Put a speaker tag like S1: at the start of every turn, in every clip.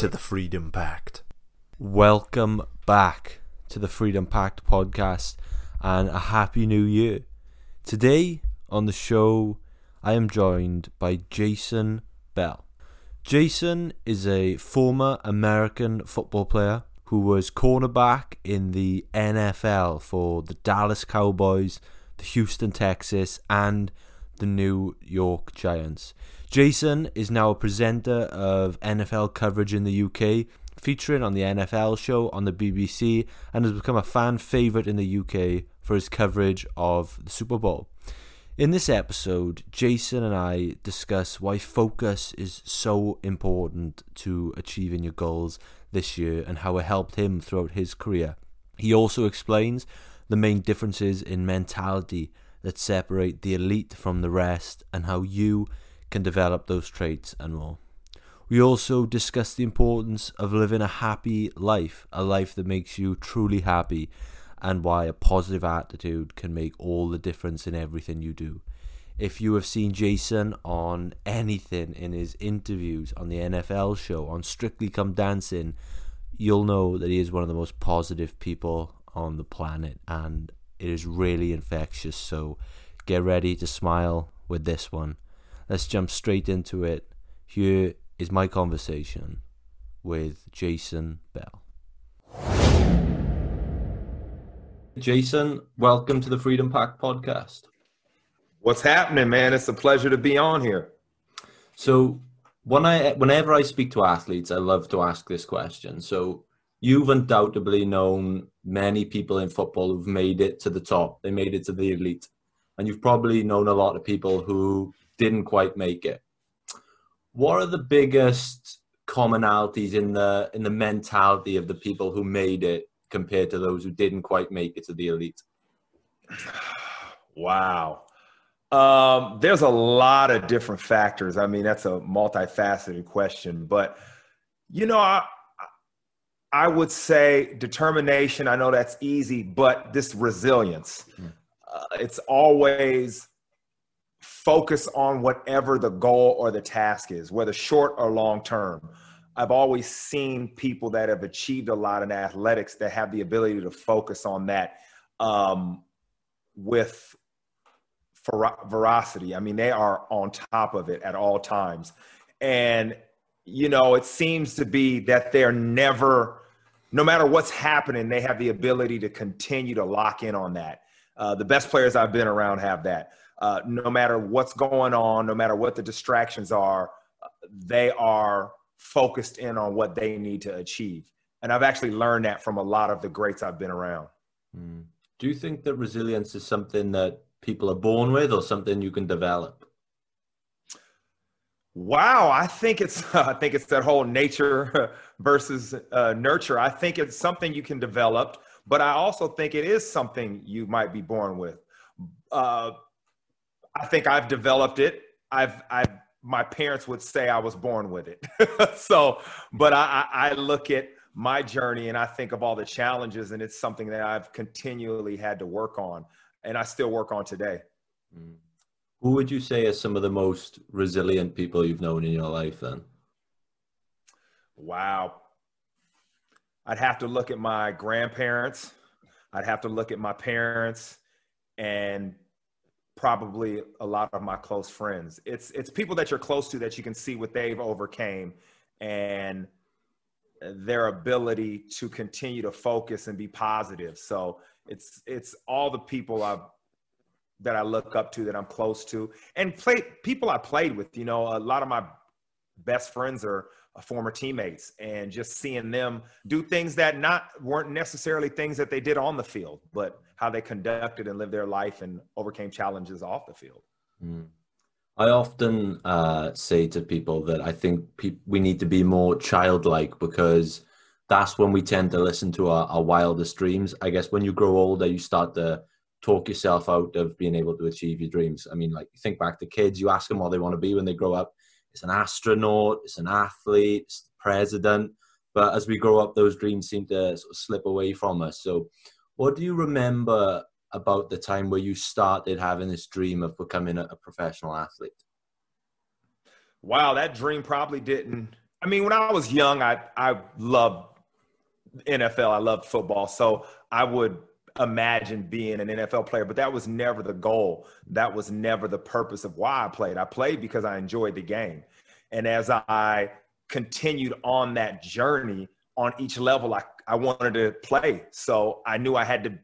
S1: to the Freedom Pact. Welcome back to the Freedom Pact podcast and a happy new year. Today on the show, I am joined by Jason Bell. Jason is a former American football player who was cornerback in the NFL for the Dallas Cowboys, the Houston Texans, and the New York Giants. Jason is now a presenter of NFL coverage in the UK, featuring on the NFL show on the BBC, and has become a fan favourite in the UK for his coverage of the Super Bowl. In this episode, Jason and I discuss why focus is so important to achieving your goals this year and how it helped him throughout his career. He also explains the main differences in mentality that separate the elite from the rest and how you can develop those traits and more. We also discuss the importance of living a happy life, a life that makes you truly happy, and why a positive attitude can make all the difference in everything you do. If you have seen Jason on anything in his interviews on the NFL show, on Strictly Come Dancing, you'll know that he is one of the most positive people on the planet and it is really infectious. So get ready to smile with this one. Let's jump straight into it. Here is my conversation with Jason Bell. Jason, welcome to the Freedom Pack podcast.
S2: What's happening, man? It's a pleasure to be on here.
S1: So, when I whenever I speak to athletes, I love to ask this question. So, you've undoubtedly known many people in football who've made it to the top. They made it to the elite. And you've probably known a lot of people who didn't quite make it. What are the biggest commonalities in the in the mentality of the people who made it compared to those who didn't quite make it to the elite?
S2: Wow. Um, there's a lot of different factors. I mean, that's a multifaceted question, but you know, I I would say determination. I know that's easy, but this resilience. Mm. Uh, it's always focus on whatever the goal or the task is, whether short or long term. I've always seen people that have achieved a lot in athletics that have the ability to focus on that um, with veracity. I mean, they are on top of it at all times. And, you know, it seems to be that they're never, no matter what's happening, they have the ability to continue to lock in on that. Uh, the best players I've been around have that. Uh, no matter what's going on, no matter what the distractions are, they are focused in on what they need to achieve. And I've actually learned that from a lot of the greats I've been around.
S1: Mm. Do you think that resilience is something that people are born with or something you can develop?
S2: Wow, I think it's I think it's that whole nature versus uh, nurture. I think it's something you can develop, but I also think it is something you might be born with. Uh, I think I've developed it. I've I've my parents would say I was born with it. so, but I, I look at my journey and I think of all the challenges, and it's something that I've continually had to work on, and I still work on today.
S1: Mm. Who would you say are some of the most resilient people you've known in your life then?
S2: Wow. I'd have to look at my grandparents. I'd have to look at my parents and probably a lot of my close friends. It's it's people that you're close to that you can see what they've overcame and their ability to continue to focus and be positive. So it's it's all the people I that I look up to that I'm close to and play people I played with. You know, a lot of my best friends are former teammates and just seeing them do things that not weren't necessarily things that they did on the field, but how they conducted and lived their life and overcame challenges off the field. Mm.
S3: I often uh, say to people that I think pe- we need to be more childlike because that's when we tend to listen to our, our wildest dreams. I guess when you grow older, you start to talk yourself out of being able to achieve your dreams. I mean, like think back to kids, you ask them what they want to be when they grow up. It's an astronaut, it's an athlete, it's the president. But as we grow up, those dreams seem to sort of slip away from us. So, what do you remember about the time where you started having this dream of becoming a, a professional athlete?
S2: Wow, that dream probably didn't. I mean, when I was young, I I loved NFL. I loved football, so I would imagine being an NFL player, but that was never the goal. That was never the purpose of why I played. I played because I enjoyed the game. And as I continued on that journey on each level, I, I wanted to play. So I knew I had to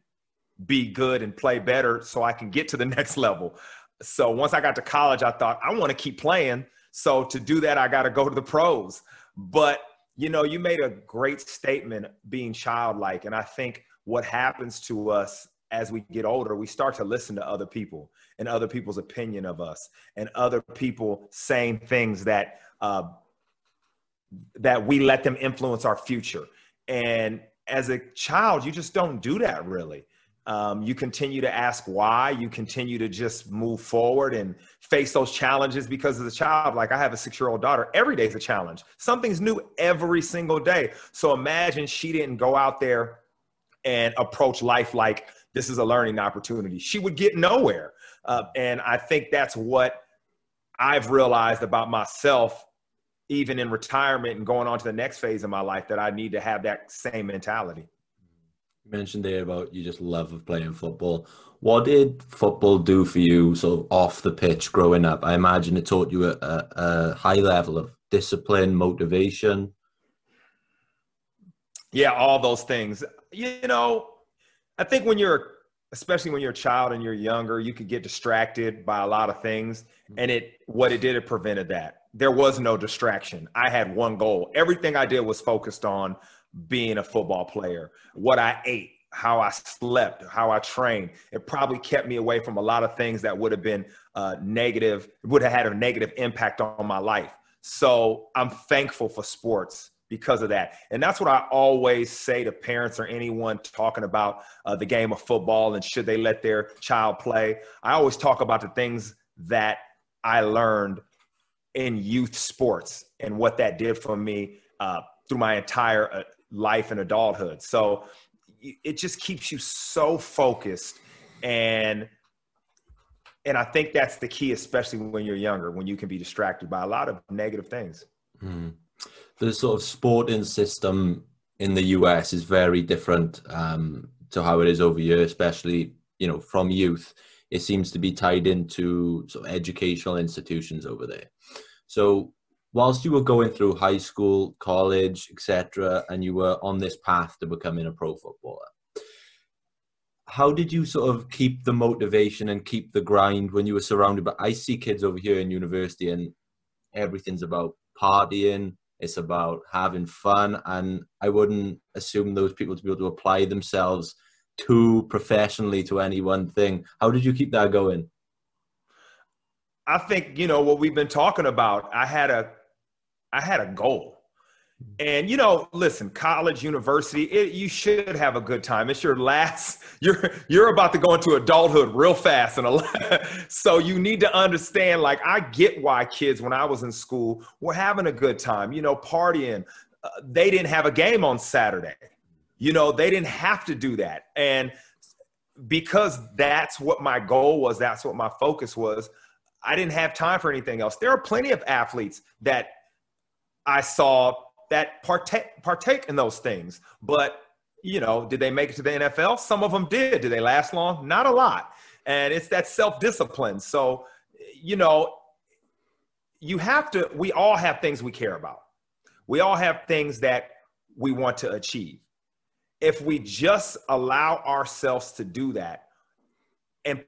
S2: be good and play better so I can get to the next level. So once I got to college, I thought, I want to keep playing. So to do that, I got to go to the pros. But you know, you made a great statement being childlike. And I think what happens to us as we get older, we start to listen to other people and other people's opinion of us and other people saying things that uh, that we let them influence our future. And as a child, you just don't do that really. Um, you continue to ask why. You continue to just move forward and face those challenges because as a child, like I have a six year old daughter, every day is a challenge. Something's new every single day. So imagine she didn't go out there and approach life like this is a learning opportunity. She would get nowhere. Uh, and I think that's what I've realized about myself, even in retirement and going on to the next phase of my life, that I need to have that same mentality.
S3: You mentioned there about you just love of playing football. What did football do for you sort of off the pitch growing up? I imagine it taught you a, a, a high level of discipline, motivation.
S2: Yeah, all those things. You know, I think when you're, especially when you're a child and you're younger, you could get distracted by a lot of things. And it, what it did, it prevented that. There was no distraction. I had one goal. Everything I did was focused on being a football player, what I ate, how I slept, how I trained. It probably kept me away from a lot of things that would have been uh, negative, would have had a negative impact on my life. So I'm thankful for sports because of that. And that's what I always say to parents or anyone talking about uh, the game of football and should they let their child play. I always talk about the things that I learned in youth sports and what that did for me uh, through my entire uh, life and adulthood. So it just keeps you so focused and and I think that's the key, especially when you're younger, when you can be distracted by a lot of negative things.
S3: Mm. The sort of sporting system in the US is very different um, to how it is over here, especially you know from youth. It seems to be tied into sort of educational institutions over there. So whilst you were going through high school, college, etc., and you were on this path to becoming a pro footballer, how did you sort of keep the motivation and keep the grind when you were surrounded by i see kids over here in university and everything's about partying it's about having fun and i wouldn't assume those people to be able to apply themselves too professionally to any one thing. How did you keep that going?
S2: I think you know what we've been talking about i had a i had a goal and you know, listen, college, university, it, you should have a good time. It's your last. You're you're about to go into adulthood real fast, and so you need to understand. Like, I get why kids, when I was in school, were having a good time. You know, partying. Uh, they didn't have a game on Saturday. You know, they didn't have to do that, and because that's what my goal was. That's what my focus was. I didn't have time for anything else. There are plenty of athletes that I saw that partake partake in those things. But you know, did they make it to the NFL? Some of them did. Did they last long? Not a lot. And it's that self discipline. So, you know, you have to. We all have things we care about. We all have things that we want to achieve. If we just allow ourselves to do that and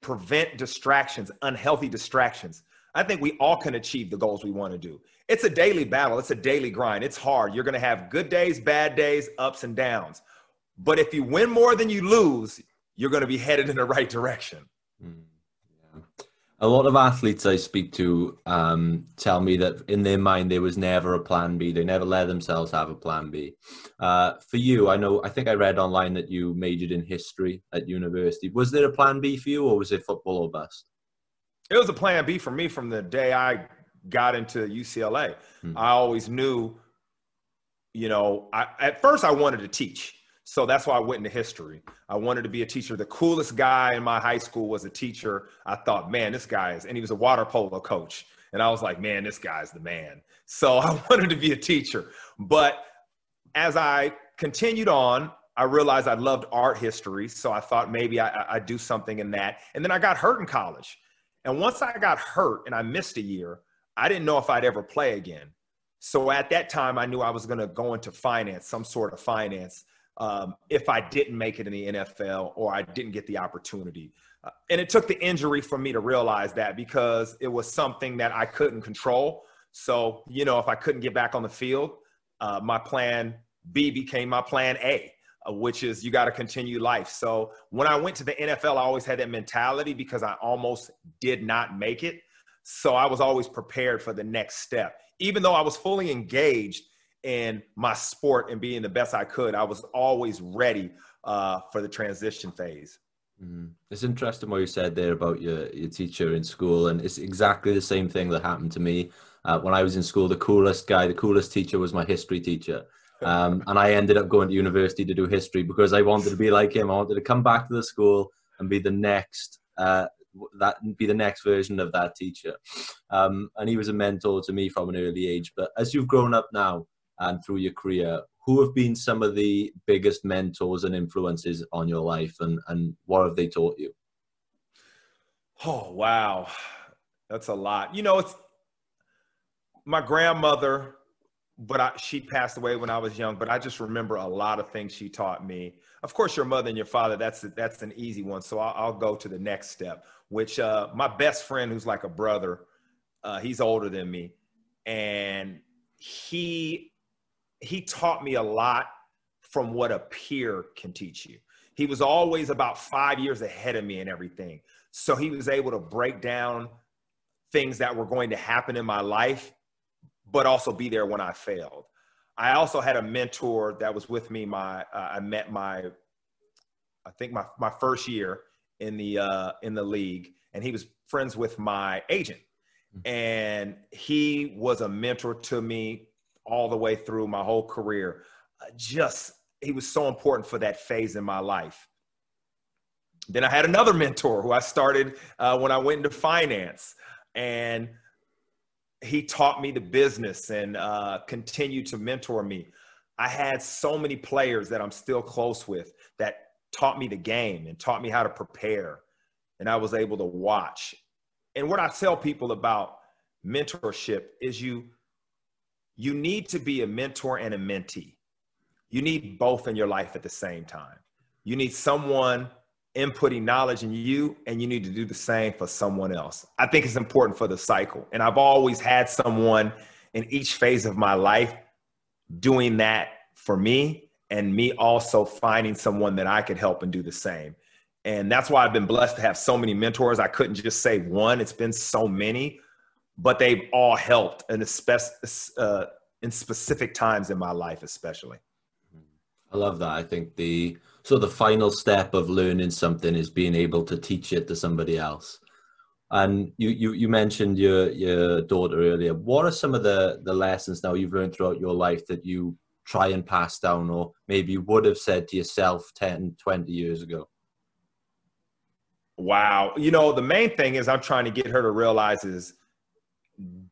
S2: prevent distractions, unhealthy distractions, I think we all can achieve the goals we want to do. It's a daily battle, it's a daily grind. It's hard. You're going to have good days, bad days, ups and downs. But if you win more than you lose, you're going to be headed in the right direction.
S3: Mm, yeah. A lot of athletes I speak to um, tell me that in their mind there was never a plan B. They never let themselves have a plan B. Uh, for you, I know. I think I read online that you majored in history at university. Was there a plan B for you, or was it football or bust?
S2: It was a plan B for me from the day I got into UCLA. Hmm. I always knew, you know, I, at first I wanted to teach. So that's why I went into history. I wanted to be a teacher. The coolest guy in my high school was a teacher. I thought, man, this guy is, and he was a water polo coach. And I was like, man, this guy's the man. So I wanted to be a teacher. But as I continued on, I realized I loved art history. So I thought maybe I, would do something in that. And then I got hurt in college. And once I got hurt and I missed a year, I didn't know if I'd ever play again. So at that time, I knew I was going to go into finance, some sort of finance um, if I didn't make it in the NFL or I didn't get the opportunity. Uh, and it took the injury for me to realize that because it was something that I couldn't control. So, you know, if I couldn't get back on the field, uh, my plan B became my plan A, which is you got to continue life. So when I went to the NFL, I always had that mentality because I almost did not make it. So I was always prepared for the next step. Even though I was fully engaged in my sport and being the best I could, I was always ready uh, for the transition phase.
S3: Mm-hmm. It's interesting what you said there about your, your teacher in school, and it's exactly the same thing that happened to me uh, when I was in school. The coolest guy, the coolest teacher was my history teacher. Um, and I ended up going to university to do history because I wanted to be like him. I wanted to come back to the school and be the next uh, that be the next version of that teacher. Um, and he was a mentor to me from an early age. But as you've grown up now, and through your career, who have been some of the biggest mentors and influences on your life and, and what have they taught you?
S2: Oh, wow. That's a lot. You know, it's my grandmother, but I, she passed away when I was young, but I just remember a lot of things she taught me. Of course, your mother and your father, that's, that's an easy one. So I'll, I'll go to the next step, which uh, my best friend, who's like a brother, uh, he's older than me. And he he taught me a lot from what a peer can teach you. He was always about five years ahead of me in everything. So he was able to break down things that were going to happen in my life, but also be there when I failed. I also had a mentor that was with me. My uh, I met my, I think my my first year in the uh, in the league, and he was friends with my agent, mm-hmm. and he was a mentor to me all the way through my whole career. Uh, just, he was so important for that phase in my life. Then I had another mentor who I started uh, when I went into finance, and he taught me the business and uh, continued to mentor me. I had so many players that I'm still close with that taught me the game and taught me how to prepare, and I was able to watch. And what I tell people about mentorship is you you need to be a mentor and a mentee. You need both in your life at the same time. You need someone inputting knowledge in you, and you need to do the same for someone else. I think it's important for the cycle. And I've always had someone in each phase of my life doing that for me, and me also finding someone that I could help and do the same. And that's why I've been blessed to have so many mentors. I couldn't just say one, it's been so many but they've all helped in, spe- uh, in specific times in my life, especially.
S3: I love that. I think the so the final step of learning something is being able to teach it to somebody else. And you, you, you mentioned your, your daughter earlier. What are some of the, the lessons now you've learned throughout your life that you try and pass down or maybe you would have said to yourself 10, 20 years ago?
S2: Wow. You know, the main thing is I'm trying to get her to realize is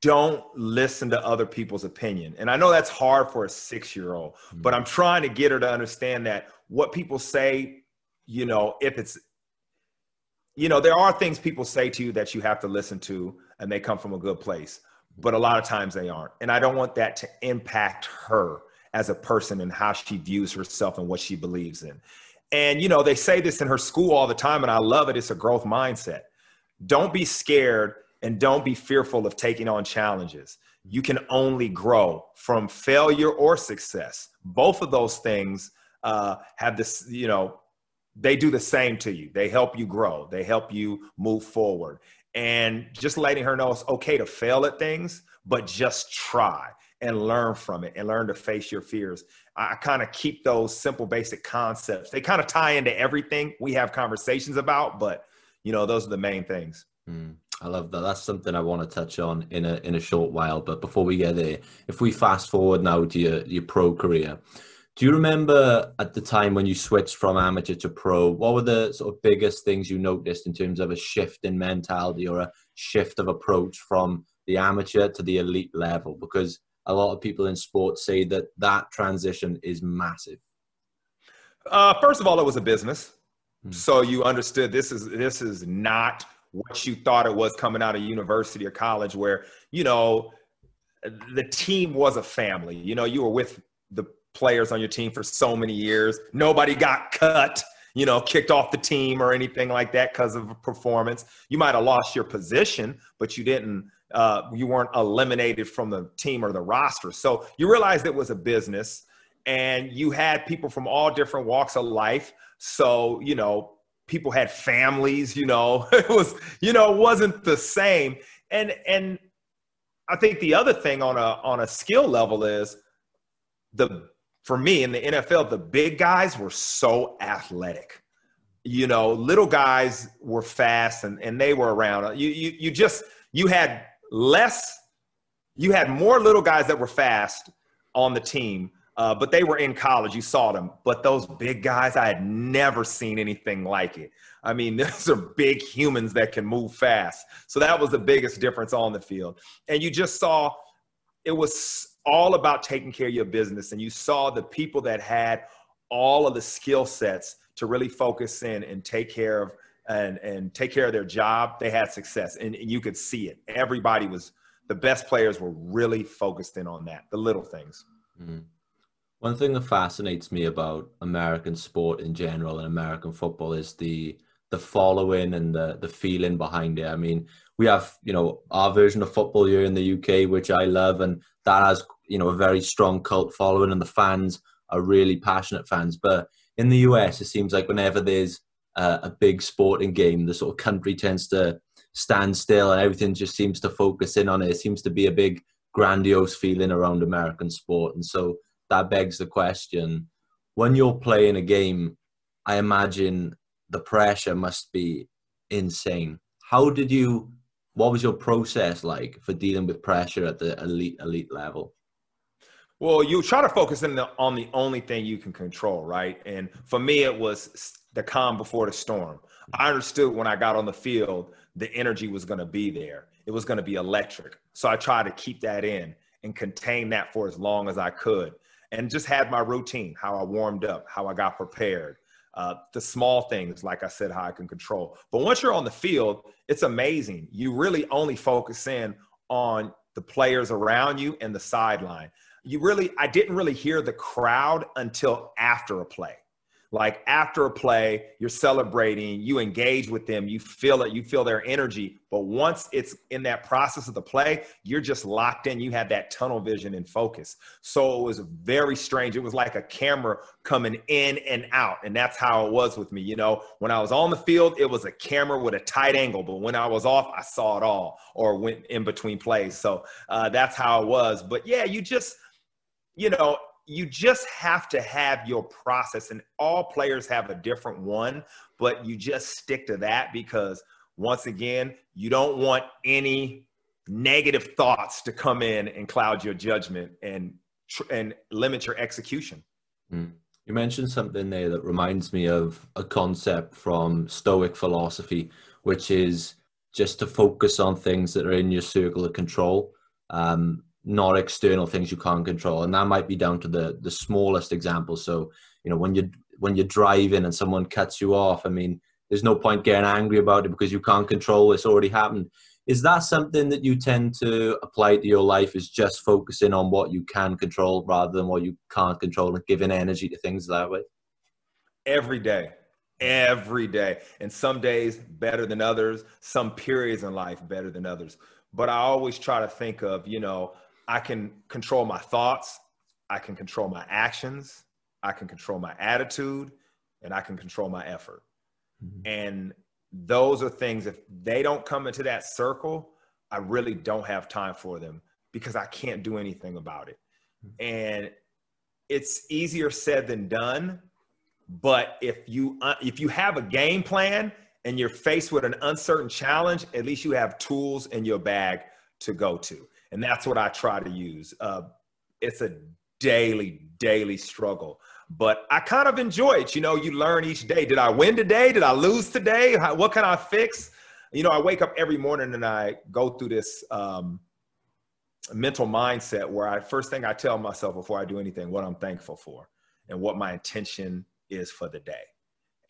S2: don't listen to other people's opinion. And I know that's hard for a six year old, mm-hmm. but I'm trying to get her to understand that what people say, you know, if it's, you know, there are things people say to you that you have to listen to and they come from a good place, but a lot of times they aren't. And I don't want that to impact her as a person and how she views herself and what she believes in. And, you know, they say this in her school all the time, and I love it. It's a growth mindset. Don't be scared and don't be fearful of taking on challenges. You can only grow from failure or success. Both of those things uh, have this, you know, they do the same to you. They help you grow, they help you move forward. and just letting her know it's okay to fail at things, but just try and learn from it and learn to face your fears. I kind of keep those simple, basic concepts. They kind of tie into everything we have conversations about, but you know, those are the main things.
S3: Mm, I love that. That's something I want to touch on in a in a short while. But before we get there, if we fast forward now to your your pro career, do you remember at the time when you switched from amateur to pro, what were the sort of biggest things you noticed in terms of a shift in mentality or a shift of approach from the amateur to the elite level? Because a lot of people in sports say that that transition is massive.
S2: Uh, first of all, it was a business, hmm. so you understood this is this is not what you thought it was coming out of university or college, where you know the team was a family. You know, you were with the players on your team for so many years. Nobody got cut, you know, kicked off the team or anything like that because of a performance. You might have lost your position, but you didn't. Uh, you weren't eliminated from the team or the roster. So you realized it was a business, and you had people from all different walks of life. So you know, people had families. You know, it was you know, it wasn't the same. And and I think the other thing on a on a skill level is the for me in the NFL, the big guys were so athletic. You know, little guys were fast and, and they were around. You, you, you just, you had less, you had more little guys that were fast on the team, uh, but they were in college. You saw them. But those big guys, I had never seen anything like it. I mean, those are big humans that can move fast. So that was the biggest difference on the field. And you just saw it was all about taking care of your business. And you saw the people that had all of the skill sets to really focus in and take care of and, and take care of their job, they had success. And, and you could see it. Everybody was the best players were really focused in on that, the little things.
S3: Mm-hmm. One thing that fascinates me about American sport in general and American football is the the following and the the feeling behind it. I mean, we have you know our version of football here in the UK, which I love, and that has you know a very strong cult following, and the fans are really passionate fans. But in the US, it seems like whenever there's a, a big sporting game, the sort of country tends to stand still, and everything just seems to focus in on it. It seems to be a big grandiose feeling around American sport, and so that begs the question: when you're playing a game, I imagine the pressure must be insane. How did you? What was your process like for dealing with pressure at the elite elite level?
S2: Well, you try to focus in the, on the only thing you can control, right? And for me, it was the calm before the storm. I understood when I got on the field, the energy was going to be there. It was going to be electric. So I tried to keep that in and contain that for as long as I could. And just had my routine, how I warmed up, how I got prepared, uh, the small things, like I said, how I can control. But once you're on the field, it's amazing. You really only focus in on the players around you and the sideline you really i didn't really hear the crowd until after a play like after a play you're celebrating you engage with them you feel it you feel their energy. But once it's in that process of the play you're just locked in. You have that tunnel vision and focus. So it was very strange. It was like a camera coming in and out and that's how it was with me you know? When i was on the field it was a camera with a tight angle but when i was off i saw it all or went in between plays. So uh, that's how it was. But yeah you just you know, you just have to have your process, and all players have a different one, but you just stick to that because once again, you don't want any negative thoughts to come in and cloud your judgment and and limit your execution.
S3: Mm. You mentioned something there that reminds me of a concept from Stoic philosophy, which is just to focus on things that are in your circle of control. Um, not external things you can't control. And that might be down to the the smallest example. So you know when you when you're driving and someone cuts you off i mean there's no point getting angry about it because you can't control it's already happened. Is that something that you tend to apply to your life is just focusing on what you can control rather than what you can't control and giving energy to things that way?
S2: Every day. Every day. And some days better than others. Some periods in life better than others. But i always try to think of you know I can control my thoughts, I can control my actions, I can control my attitude, and I can control my effort. Mm-hmm. And those are things if they don't come into that circle, I really don't have time for them because I can't do anything about it. And it's easier said than done, but if you uh, if you have a game plan and you're faced with an uncertain challenge, at least you have tools in your bag to go to. And that's what I try to use. Uh, it's a daily, daily struggle. But I kind of enjoy it. You know, you learn each day. Did I win today? Did I lose today? How, what can I fix? You know, I wake up every morning and I go through this um, mental mindset where I first thing I tell myself before I do anything, what I'm thankful for and what my intention is for the day.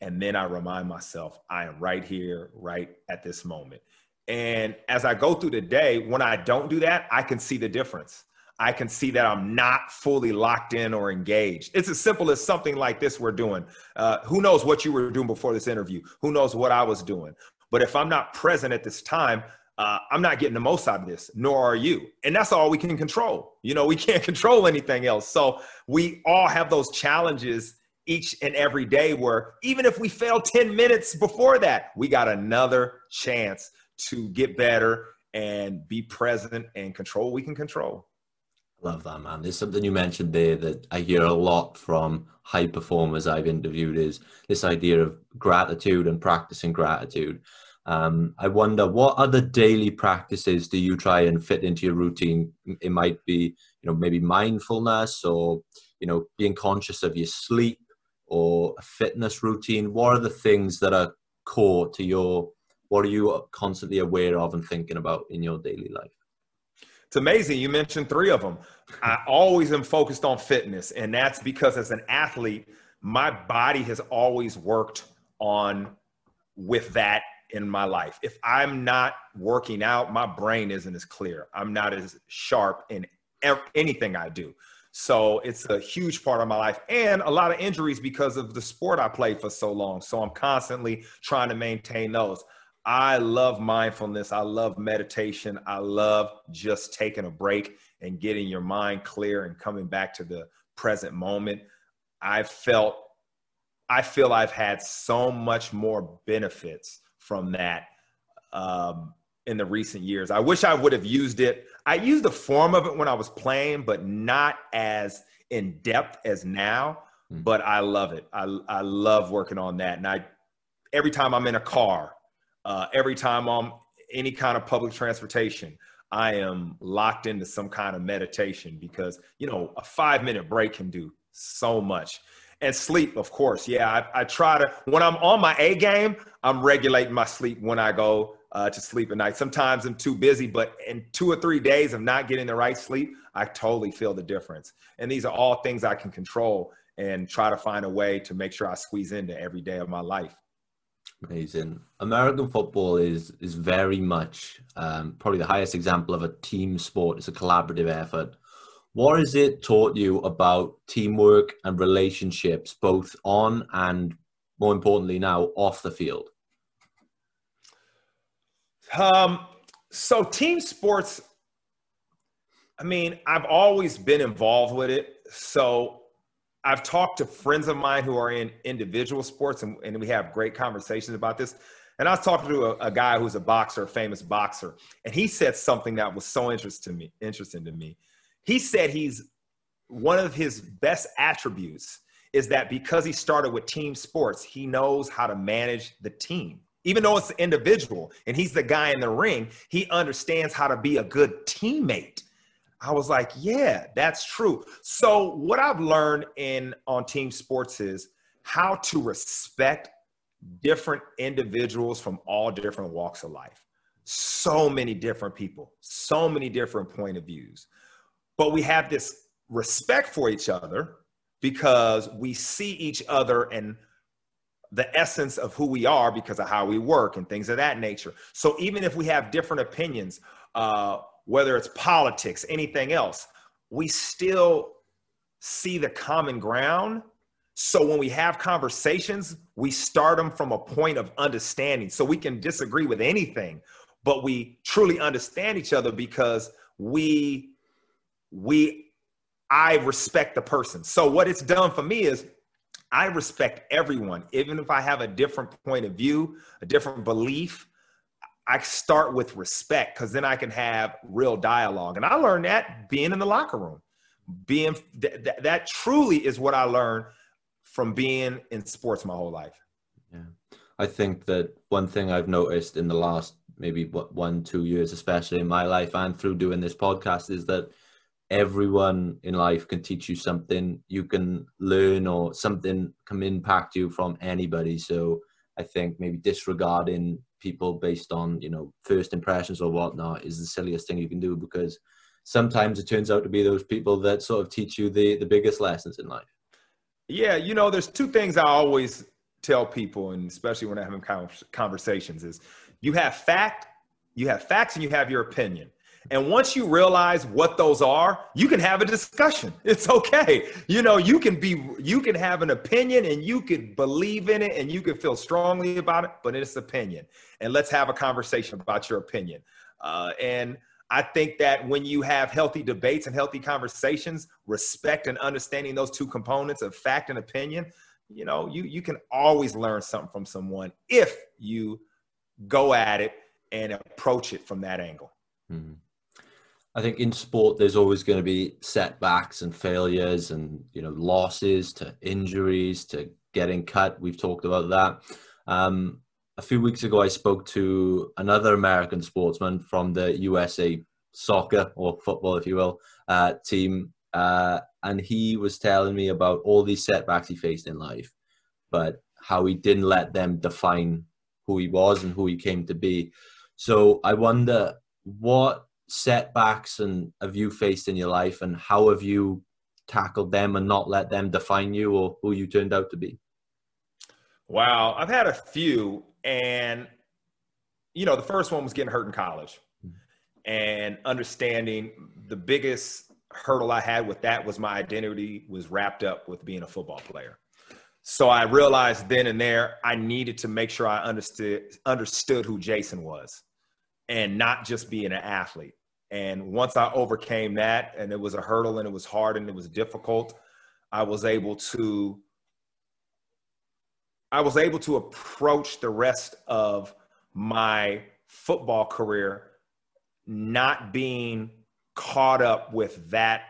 S2: And then I remind myself, I am right here, right at this moment. And as I go through the day, when I don't do that, I can see the difference. I can see that I'm not fully locked in or engaged. It's as simple as something like this we're doing. Uh, who knows what you were doing before this interview? Who knows what I was doing? But if I'm not present at this time, uh, I'm not getting the most out of this, nor are you. And that's all we can control. You know, we can't control anything else. So we all have those challenges each and every day where even if we fail 10 minutes before that, we got another chance to get better and be present and control we can control.
S3: Love that, man. There's something you mentioned there that I hear a lot from high performers I've interviewed is this idea of gratitude and practicing gratitude. Um, I wonder what other daily practices do you try and fit into your routine? It might be, you know, maybe mindfulness or, you know, being conscious of your sleep or a fitness routine. What are the things that are core to your, what are you constantly aware of and thinking about in your daily life?
S2: It's amazing. You mentioned three of them. I always am focused on fitness, and that's because as an athlete, my body has always worked on with that in my life. If I'm not working out, my brain isn't as clear. I'm not as sharp in anything I do. So it's a huge part of my life and a lot of injuries because of the sport I played for so long. So I'm constantly trying to maintain those. I love mindfulness. I love meditation. I love just taking a break and getting your mind clear and coming back to the present moment. I felt, I feel I've had so much more benefits from that um, in the recent years. I wish I would have used it. I used the form of it when I was playing, but not as in depth as now. Mm. But I love it. I, I love working on that. And I, every time I'm in a car, uh, every time I'm any kind of public transportation, I am locked into some kind of meditation because, you know, a five minute break can do so much and sleep, of course. Yeah, I, I, try to, when I'm on my A game, I'm regulating my sleep when I go uh, to sleep at night. Sometimes I'm too busy, but in two or three days of not getting the right sleep, I totally feel the difference. And these are all things I can control and try to find a way to make sure I squeeze into every day of my life.
S3: Amazing. American football is is very much um, probably the highest example of a team sport. It's a collaborative effort. What has it taught you about teamwork and relationships, both on and more importantly now off the field?
S2: Um, so team sports, I mean, I've always been involved with it. So I've talked to friends of mine who are in individual sports, and, and we have great conversations about this. And I was talking to a, a, guy who's a boxer, a famous boxer, and he said something that was so interesting to me. Interesting to me. He said he's one of his best attributes is that because he started with team sports, he knows how to manage the team. Even though it's individual and he's the guy in the ring, he understands how to be a good teammate. I was like, yeah, that's true. So what I've learned in on team sports is how to respect different individuals from all different walks of life. So many different people, so many different point of views. But we have this respect for each other because we see each other and the essence of who we are because of how we work and things of that nature. So even if we have different opinions, uh, whether it's politics, anything else, we still see the common ground. So when we have conversations, we start them from a point of understanding. So we can disagree with anything, but we truly understand each other because we we I respect the person. So what it's done for me is I respect everyone, even if I have a different point of view, a different belief. I start with respect because then I can have real dialogue. And I learned that being in the locker room. Being th- th- that truly is what I learned from being in sports my whole life.
S3: Yeah. I think that one thing I've noticed in the last maybe one, two years, especially in my life and through doing this podcast, is that everyone in life can teach you something you can learn or something can impact you from anybody so i think maybe disregarding people based on you know first impressions or whatnot is the silliest thing you can do because sometimes it turns out to be those people that sort of teach you the the biggest lessons in life.
S2: Yeah you know there's two things i always tell people and especially when i'm having conversations is you have fact you have facts and you have your opinion and once you realize what those are, you can have a discussion. It's okay. You know, you can be, you can have an opinion and you could believe in it and you can feel strongly about it, but it's opinion. And let's have a conversation about your opinion. Uh, and I think that when you have healthy debates and healthy conversations, respect and understanding those two components of fact and opinion, you know, you you can always learn something from someone if you go at it and approach it from that angle.
S3: Mm-hmm. I think in sport, there's always going to be setbacks and failures and, you know, losses to injuries to getting cut. We've talked about that. Um, a few weeks ago, I spoke to another American sportsman from the USA soccer or football, if you will, uh, team. Uh, and he was telling me about all these setbacks he faced in life, but how he didn't let them define who he was and who he came to be. So I wonder what setbacks and have you faced in your life and how have you tackled them and not let them define you or who you turned out to be?
S2: Wow i've had a few and you know the first one was getting hurt in college. Mm. And understanding the biggest hurdle i had with that was my identity was wrapped up with being a football player. So i realized then and there i needed to make sure i understood understood who jason was and not just being an athlete and once I overcame that, and it was a hurdle and it was hard and it was difficult, I was able to I was able to approach the rest of my football career not being caught up with that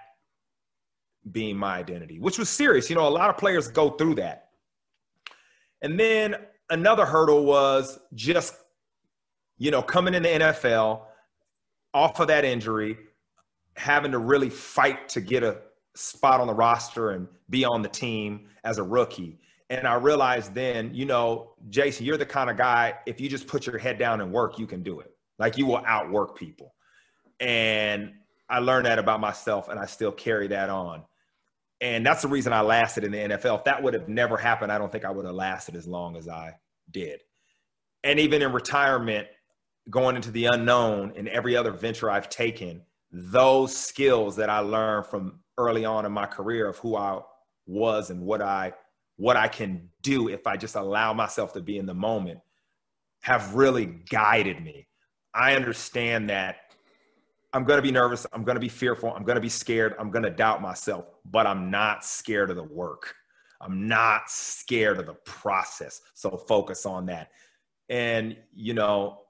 S2: being my identity, which was serious. You know, a lot of players go through that. And then another hurdle was just, you know, coming in the NFL off of that injury, having to really fight to get a spot on the roster and be on the team as a rookie. And I realized then, you know, Jason, you're the kind of guy, if you just put your head down and work, you can do it. Like you will outwork people. And I learned that about myself and I still carry that on. And that's the reason I lasted in the NFL. If that would have never happened, I don't think I would have lasted as long as I did. And even in retirement, going into the unknown in every other venture I've taken, those skills that I learned from early on in my career of who I was and what I what I can do if I just allow myself to be in the moment have really guided me. I understand that I'm going to be nervous, I'm going to be fearful, I'm going to be scared, I'm going to doubt myself, but I'm not scared of the work. I'm not scared of the process. So focus on that. And you know,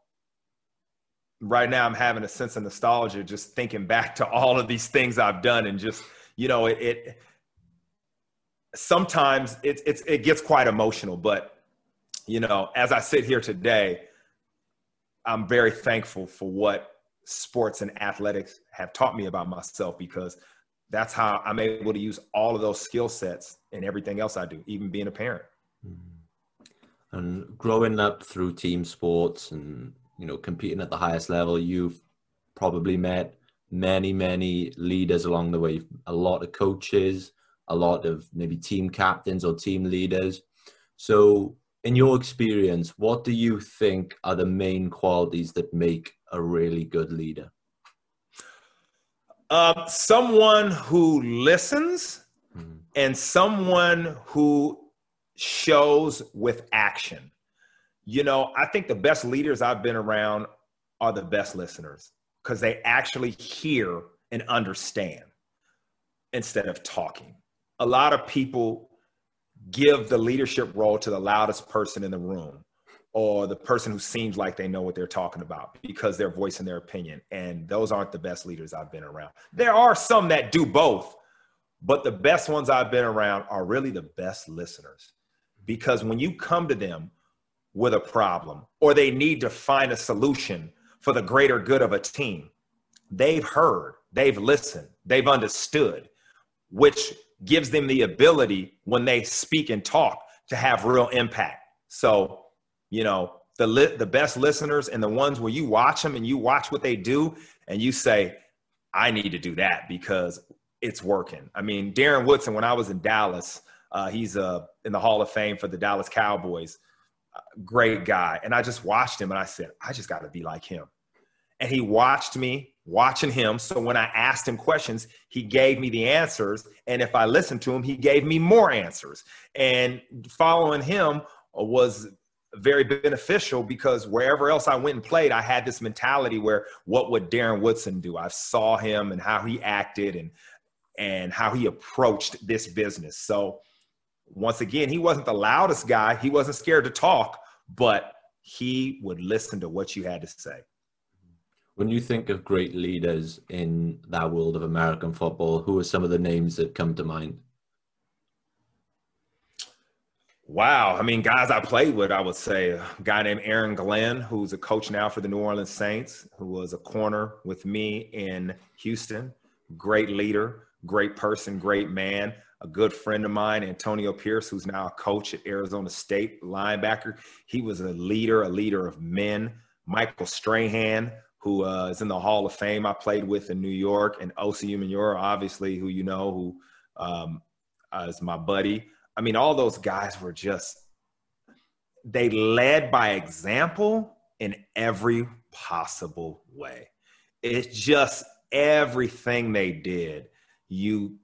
S2: right now I'm having a sense of nostalgia just thinking back to all of these things I've done and just you know it, it sometimes it, it's it gets quite emotional but you know as I sit here today I'm very thankful for what sports and athletics have taught me about myself because that's how I'm able to use all of those skill sets in everything else I do even being a parent
S3: mm-hmm. and growing up through team sports and you know competing at the highest level. You've probably met many many leaders along the way. A lot of coaches a lot of maybe team captains or team leaders. So in your experience what do you think are the main qualities that make a really good leader?
S2: Uh, someone who listens mm-hmm. and someone who shows with action you know, I think the best leaders I've been around are the best listeners because they actually hear and understand instead of talking. A lot of people give the leadership role to the loudest person in the room or the person who seems like they know what they're talking about because they're voicing their opinion. And those aren't the best leaders I've been around. There are some that do both, but the best ones I've been around are really the best listeners. Because when you come to them with a problem or they need to find a solution for the greater good of a team, they've heard, they've listened, they've understood, which gives them the ability when they speak and talk to have real impact. So, you know, the li- the best listeners and the ones where you watch them and you watch what they do and you say, I need to do that because it's working. I mean, Darren Woodson, when I was in Dallas, uh, he's uh, in the Hall of Fame for the Dallas Cowboys. Great guy. And I just watched him and I said, I just got to be like him. And he watched me watching him. So when I asked him questions, he gave me the answers. And if I listened to him, he gave me more answers. And following him was very beneficial because wherever else I went and played, I had this mentality where what would Darren Woodson do? I saw him and how he acted and and how he approached this business. So once again, he wasn't the loudest guy. He wasn't scared to talk, but he would listen to what you had to say.
S3: When you think of great leaders in that world of American football, who are some of the names that come to mind?
S2: Wow. I mean, guys I played with, I would say a guy named Aaron Glenn, who's a coach now for the New Orleans Saints, who was a corner with me in Houston. Great leader, great person, great man. A good friend of mine, Antonio Pierce, who's now a coach at Arizona State, linebacker. He was a leader, a leader of men. Michael Strahan, who uh, is in the Hall of Fame I played with in New York, and Osi Umenyiora, obviously, who you know, who um, uh, is my buddy. I mean, all those guys were just, they led by example in every possible way. It's just everything they did, you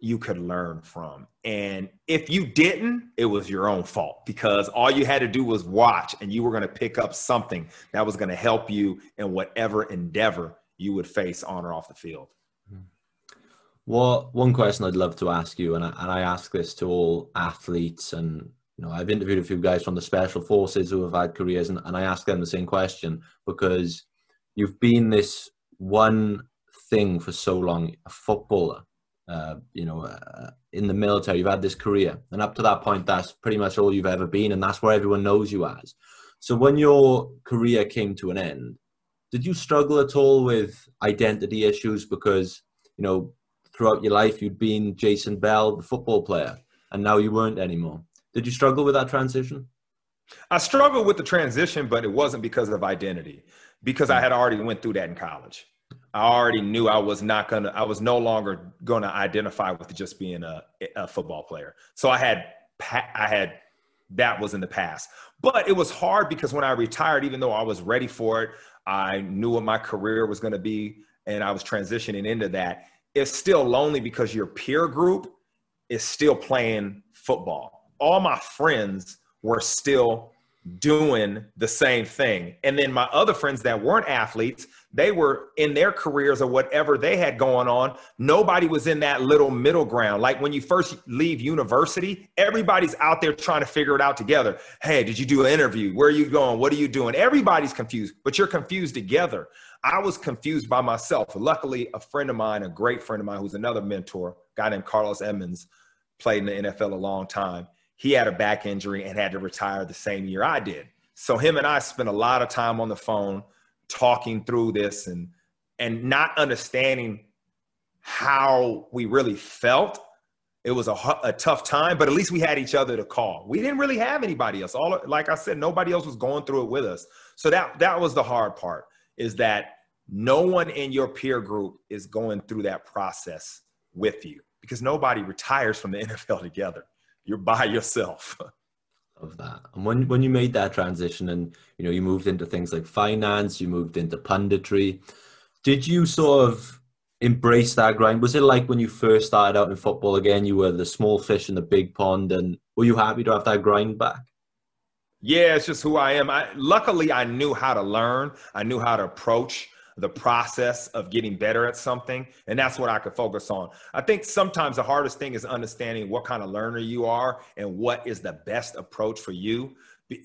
S2: you could learn from. And if you didn't, it was your own fault because all you had to do was watch and you were going to pick up something that was going to help you in whatever endeavor you would face on or off the field. Mm-hmm.
S3: Well, one question I'd love to ask you, and I, and I ask this to all athletes, and you know, I've interviewed a few guys from the special forces who have had careers, and, and I ask them the same question because you've been this one thing for so long, a footballer uh, you know, uh, in the military, you've had this career, and up to that point, that's pretty much all you've ever been, and that's where everyone knows you as. So, when your career came to an end, did you struggle at all with identity issues because, you know, throughout your life you'd been Jason Bell, the football player, and now you weren't anymore? Did you struggle with that transition?
S2: I struggled with the transition, but it wasn't because of identity, because I had already went through that in college. I already knew I was not gonna. I was no longer to identify with just being a, a football player. So I had, I had, that was in the past. But it was hard because when I retired, even though I was ready for it, I knew what my career was to be, and I was transitioning into that. It's still lonely because your peer group is still playing football. All my friends were still doing the same thing. And then my other friends that weren't athletes, they were in their careers or whatever they had going on. Nobody was in that little middle ground. Like when you first leave university, everybody's out there trying to figure it out together. Hey, did you do an interview? Where are you going? What are you doing? Everybody's confused, but you're confused together. I was confused by myself. Luckily, a friend of mine, a great friend of mine who's another mentor, guy named Carlos Emmons, played in the NFL a long time he had a back injury and had to retire the same year I did. So him and I spent a lot of time on the phone talking through this and and not understanding how we really felt. It was a, a tough time, but at least we had each other to call. We didn't really have anybody else. All like I said, nobody else was going through it with us. So that that was the hard part is that no one in your peer group is going through that process with you because nobody retires from the NFL together you're by yourself.
S3: of that. And when when you made that transition and you know you moved into things like finance, you moved into punditry, did you sort of embrace that grind? Was it like when you first started out in football again, you were the small fish in the big pond and were you happy to have that grind back?
S2: Yeah, it's just who I am. I luckily I knew how to learn. I knew how to approach the process of getting better at something. And that's what I could focus on. I think sometimes the hardest thing is understanding what kind of learner you are and what is the best approach for you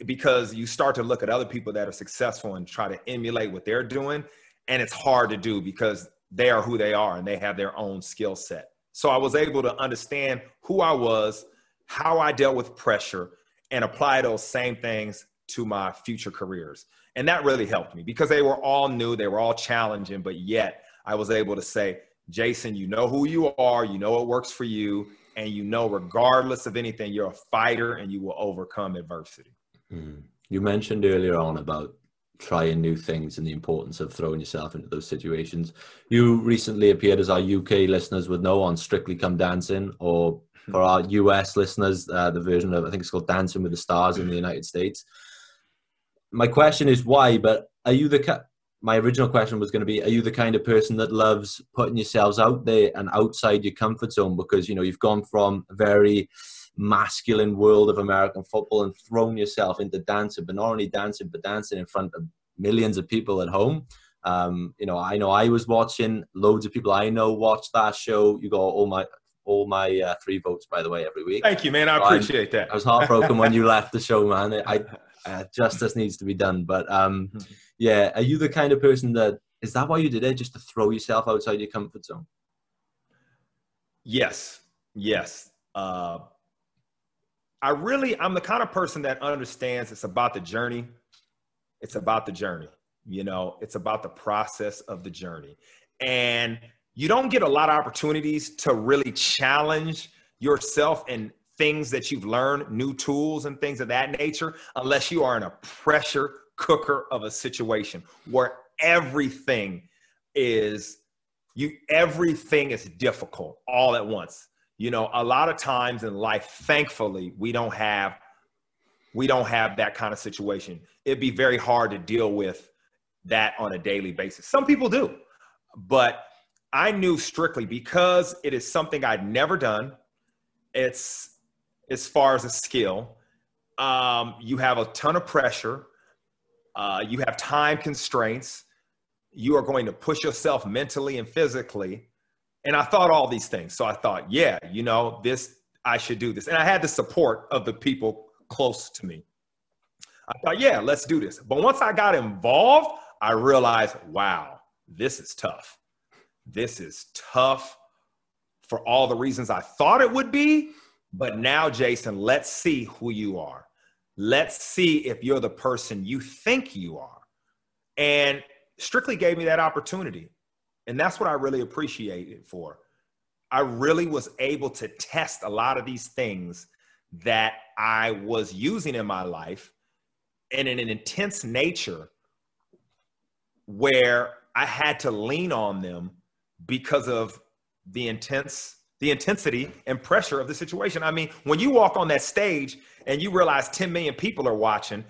S2: because you start to look at other people that are successful and try to emulate what they're doing. And it's hard to do because they are who they are and they have their own skill set. So I was able to understand who I was, how I dealt with pressure, and apply those same things to my future careers. And that really helped me because they were all new, they were all challenging, but yet I was able to say, Jason, you know who you are, you know what works for you, and you know, regardless of anything, you're a fighter and you will overcome adversity.
S3: Mm. You mentioned earlier on about trying new things and the importance of throwing yourself into those situations. You recently appeared, as our UK listeners would know, on Strictly Come Dancing, or for our US listeners, uh, the version of I think it's called Dancing with the Stars in the United States. My question is why, but are you the my original question was going to be are you the kind of person that loves putting yourselves out there and outside your comfort zone because you know you've gone from a very masculine world of American football and thrown yourself into dancing, but not only dancing, but dancing in front of millions of people at home. Um, you know, I know I was watching. Loads of people I know watch that show. You got all my all my uh, three votes, by the way, every week.
S2: Thank you, man. I appreciate that.
S3: I was heartbroken when you left the show, man. I, uh, justice needs to be done. But um, yeah, are you the kind of person that is that why you did it, just to throw yourself outside your comfort zone?
S2: Yes, yes. Uh, I really, I'm the kind of person that understands it's about the journey. It's about the journey. You know, it's about the process of the journey. And you don't get a lot of opportunities to really challenge yourself and things that you've learned, new tools and things of that nature, unless you are in a pressure cooker of a situation where everything is you everything is difficult all at once. You know a lot of times in life thankfully we don't have we don't have that kind of situation. It'd be very hard to deal with that on a daily basis. Some people do but i knew strictly because it is something i'd never done. It's as far as a skill um, you have a ton of pressure uh, you have time constraints you are going to push yourself mentally and physically and I thought all these things. So I thought, yeah, you know, this, I should do this. And I had the support of the people close to me. I thought, yeah, let's do this. But once I got involved, I realized, wow, this is tough. This is tough for all the reasons I thought it would be. But now, Jason, let's see who you are. Let's see if you're the person you think you are. And Strictly gave me that opportunity. And that's what I really appreciate it for. I really was able to test a lot of these things that I was using in my life and in an intense nature where I had to lean on them because of the intense the intensity and pressure of the situation. I mean, when you walk on that stage and you realize 10 million people are watching,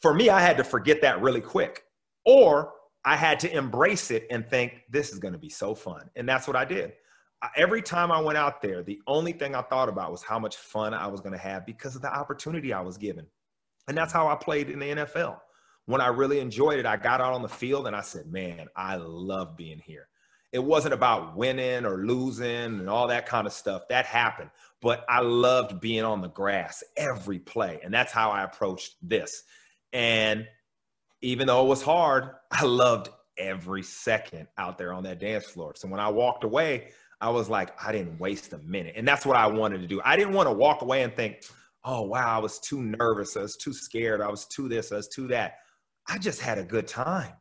S2: for me I had to forget that really quick. Or I had to embrace it and think this is going to be so fun. And that's what I did. Every time I went out there, the only thing I thought about was how much fun I was going to have because of the opportunity I was given. And that's how I played in the NFL. When I really enjoyed it, I got out on the field and I said, man, I love being here. It wasn't about winning or losing and all that kind of stuff. That happened. But I loved being on the grass every play. And that's how I approached this. And even though it was hard, I loved every second out there on that dance floor. So when I walked away, I was like, I didn't waste a minute. And that's what I wanted to do. I didn't want to walk away and think, oh, wow, I was too nervous. I was too scared. I was too this, I was too that. I just had a good time.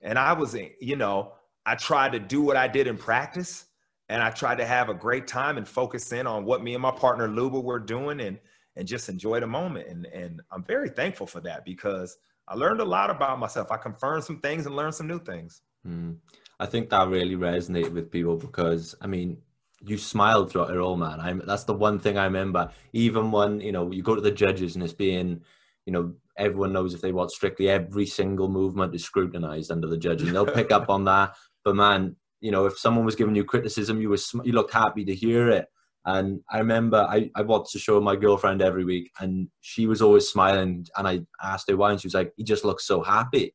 S2: And I was, eh, you know, I tried to do what I did in practice and I tried to have a great time and focus in on what me and my partner Luba were doing and, and just enjoy the moment. And, and I'm very thankful for that because – I learned a lot about myself. I confirmed some things and learned some new things.
S3: Mm. I think that really resonated with people because I mean, you smiled throughout it all, man. I'm that's the one thing I remember. Even when you know you go to the judges and it's being, you know, everyone knows if they watch strictly, every single movement is scrutinized under the judge, and they'll pick up on that. But man, you know, if someone was giving you criticism, you was you looked happy to hear it. And I remember I, I watched the show with my girlfriend every week, and she was always smiling. And I asked her why, and she was like, "He just looks so happy."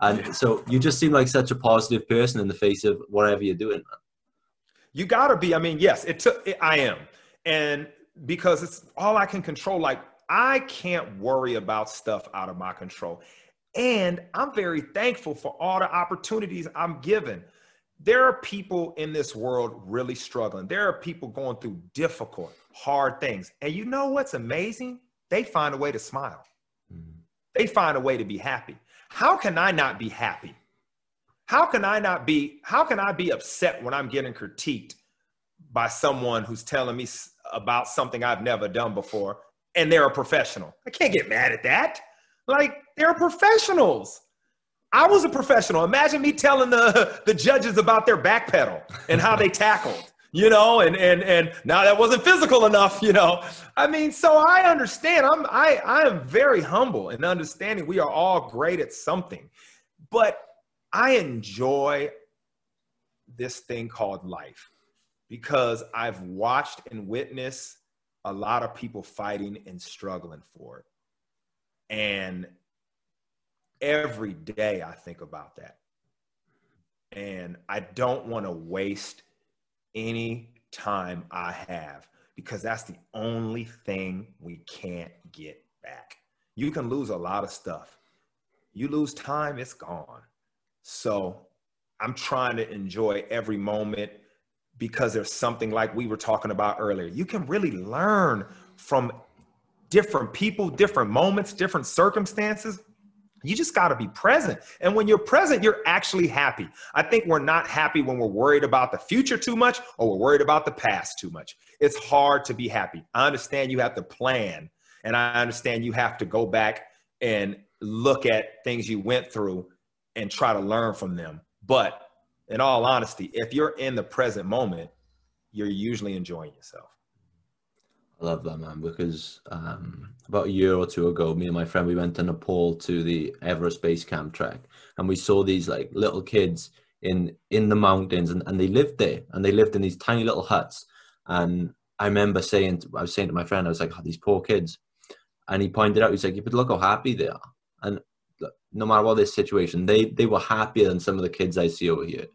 S3: And so you just seem like such a positive person in the face of whatever you're doing. Man.
S2: You gotta be. I mean, yes, it took. It, I am, and because it's all I can control. Like I can't worry about stuff out of my control, and I'm very thankful for all the opportunities I'm given. There are people in this world really struggling. There are people going through difficult, hard things, and you know what's amazing? They find a way to smile. Mm-hmm. They find a way to be happy. How can I not be happy? How can I not be, how can I be upset when I'm getting critiqued by someone who's telling me about something I've never done before and they're a professional? I can't get mad at that. Like they're professionals. I was a professional. Imagine me telling the, the judges about their back pedal and how they tackled, you know, and and and now that wasn't physical enough, you know. I mean, so I understand. I'm I I am very humble and understanding we are all great at something. But I enjoy this thing called life because I've watched and witnessed a lot of people fighting and struggling for it. And every day I think about that. And I don't want to waste any time I have because that's the only thing we can't get back. You can lose a lot of stuff. You lose time, it's gone. So I'm trying to enjoy every moment because there's something like we were talking about earlier. You can really learn from different people, different moments, different circumstances. You just got to be present. And when you're present, you're actually happy. I think we're not happy when we're worried about the future too much or we're worried about the past too much. It's hard to be happy. I understand you have to plan and I understand you have to go back and look at things you went through and try to learn from them. But in all honesty, if you're in the present moment, you're usually enjoying yourself.
S3: I love that, man, because um, about a year or two ago, me and my friend, we went to Nepal to the Everest Base Camp trek, and we saw these like little kids in in the mountains, and, and they lived there, and they lived in these tiny little huts. And I remember saying, I was saying to my friend, I was like, oh, these poor kids. And he pointed out, he's like, but look how happy they are. And no matter what their situation, they they were happier than some of the kids I see over here,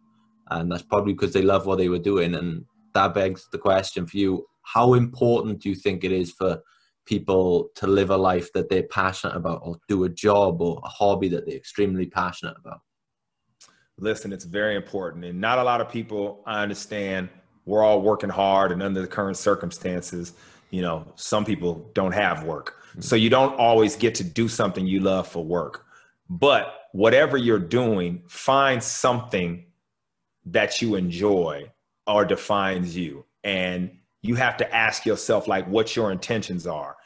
S3: and that's probably because they love what they were doing. And that begs the question for you: How important do you think it is for people to live a life that they're passionate about, or do a job or a hobby that they're extremely passionate about?
S2: Listen, it's very important, and not a lot of people. I understand we're all working hard, and under the current circumstances, you know, some people don't have work. Mm-hmm. So you don't always get to do something you love for work. But whatever you're doing, find something that you enjoy or defines you. And you have to ask yourself, like, what your intentions are.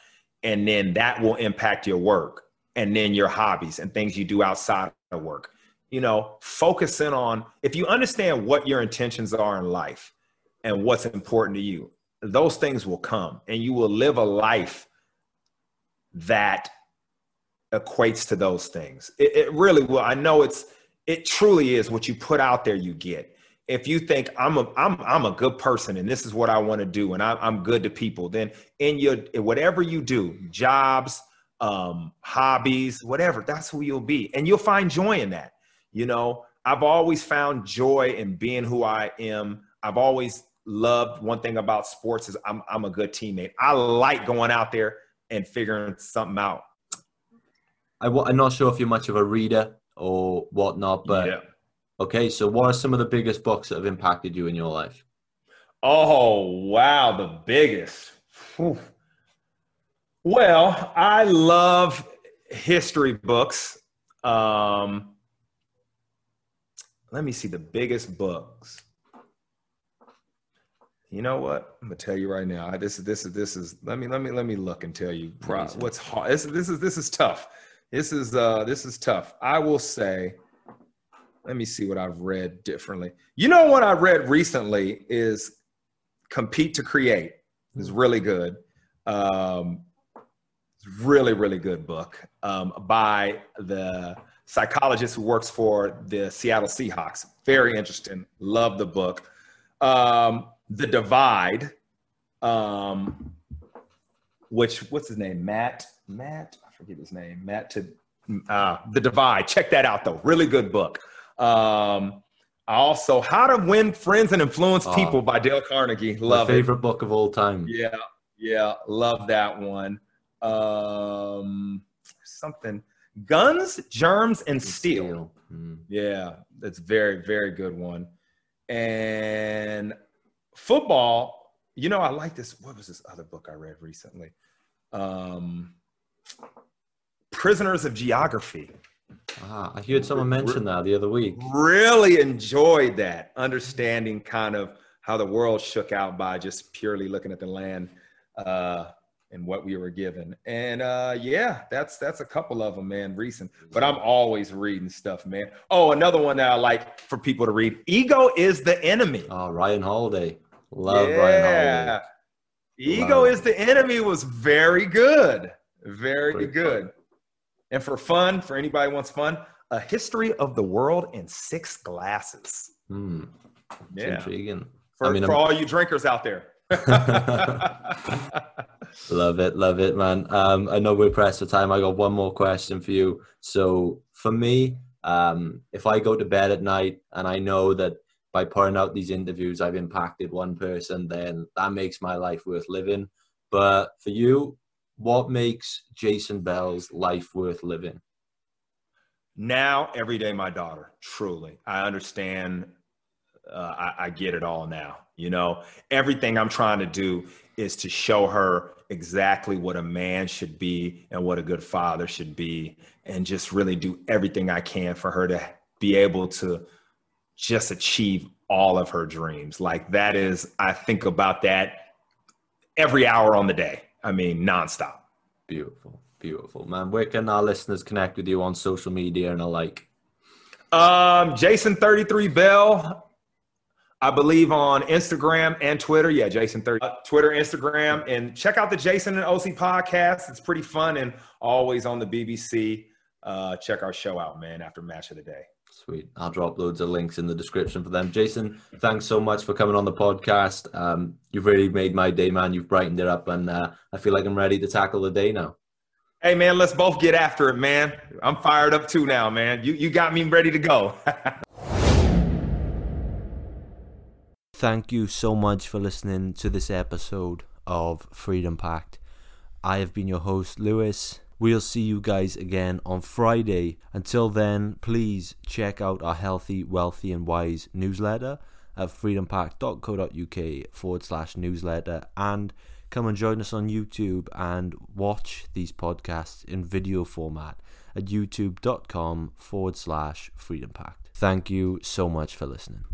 S2: And then that will impact your work and then your hobbies and things you do outside of work. You know, focus in on if you understand what your intentions are in life and what's important to you, those things will come and you will live a life that equates to those things. It, it, really will. I know it's it truly is what you put out there you get. If you think I'm a I'm I'm a good person and this is what I want to do and I'm I'm good to people, then in your whatever you do, jobs, um, hobbies, whatever, that's who you'll be, and you'll find joy in that. You know, I've always found joy in being who I am. I've always loved one thing about sports is I'm I'm a good teammate. I like going out there and figuring something out
S3: I, am not sure if you're much of a reader or whatnot, but yeah. Okay. So, what are some of the biggest books that have impacted you in your life?
S2: Oh wow, the biggest. Whew. Well, I love history books. Um, let me see the biggest books. You know what? I'm gonna tell you right now. I, This is this is this is. Let me let me let me look and tell you what's hard. This, this is this is tough this is uh this is tough. I will say, let me see what I've read differently. You know what I read recently is Compete to Create. It's really good. Um, really, really good book um, by the psychologist who works for the Seattle Seahawks. Very interesting. Love the book. Um, the Divide, um, which what's his name? Matt. Matt I forget his name, Matt uh, The Divide. Check that out though. Really good book. Um, also, How to Win Friends and Influence
S3: Oh.
S2: People by Dale Carnegie.
S3: My
S2: Love it.
S3: favorite book of all time.
S2: Yeah, yeah, love that one. Um, something guns, germs, and steel.
S3: Mm.
S2: Yeah, that's very, very good one. And football, you know, I like this. What was this other book I read recently? Um, Prisoners of Geography.
S3: Ah, I heard someone mention that the other week.
S2: Really enjoyed that, understanding kind of how the world shook out by just purely looking at the land uh, and what we were given. And uh, yeah, that's that's a couple of them, man, recent. But I'm always reading stuff, man. Oh, another one that I like for people to read: "Ego is the enemy."
S3: Oh, Ryan Holiday. Love Ryan Holiday.
S2: Ego
S3: Love.
S2: is the enemy was very good. Very
S3: Great
S2: good. And for fun, for anybody who wants fun, a history of the world in six glasses.
S3: Hmm.
S2: Yeah.
S3: intriguing.
S2: For,
S3: I mean,
S2: for all you drinkers out there.
S3: Love it, love it, man. Um, I know we're pressed for time. I got one more question for you. So for me, um, if I go to bed at night and I know that by pouring out these interviews, I've impacted one person, then that makes my life worth living. But for you, what makes Jason Bell's life worth living?
S2: now, every day, my daughter, truly, I understand. Uh, I, I get it all now. You know, everything I'm trying to do is to show her exactly what a man should be and what a good father should be, and just really do everything I can for her to be able to just achieve all of her dreams. Like that is, I think about that every hour on the day. I mean, nonstop.
S3: Beautiful, beautiful, man. Where can our listeners connect with you on social media and alike?
S2: Um, Jason thirty three Bell, I believe on Instagram and Twitter. Yeah, Jason thirty uh, Twitter, Instagram, and check out the Jason and Osi podcast. It's pretty fun and always on the BBC. Uh, check our show out, man. After match of the day.
S3: Sweet. I'll drop loads of links in the description for them. Jason, thanks so much for coming on the podcast. Um, you've really made my day, man. You've brightened it up, and uh, I feel like I'm ready to tackle the day now.
S2: Hey, man, let's both get after it, man. I'm fired up too now, man. You you got me ready to go.
S3: Thank you so much for listening to this episode of Freedom Pact. I have been your host, Lewis. We'll see you guys again on Friday. Until then, please check out our Healthy, Wealthy, and Wise newsletter at freedompack.co.uk forward slash newsletter and come and join us on YouTube and watch these podcasts in video format at youtube.com forward slash freedom pact. Thank you so much for listening.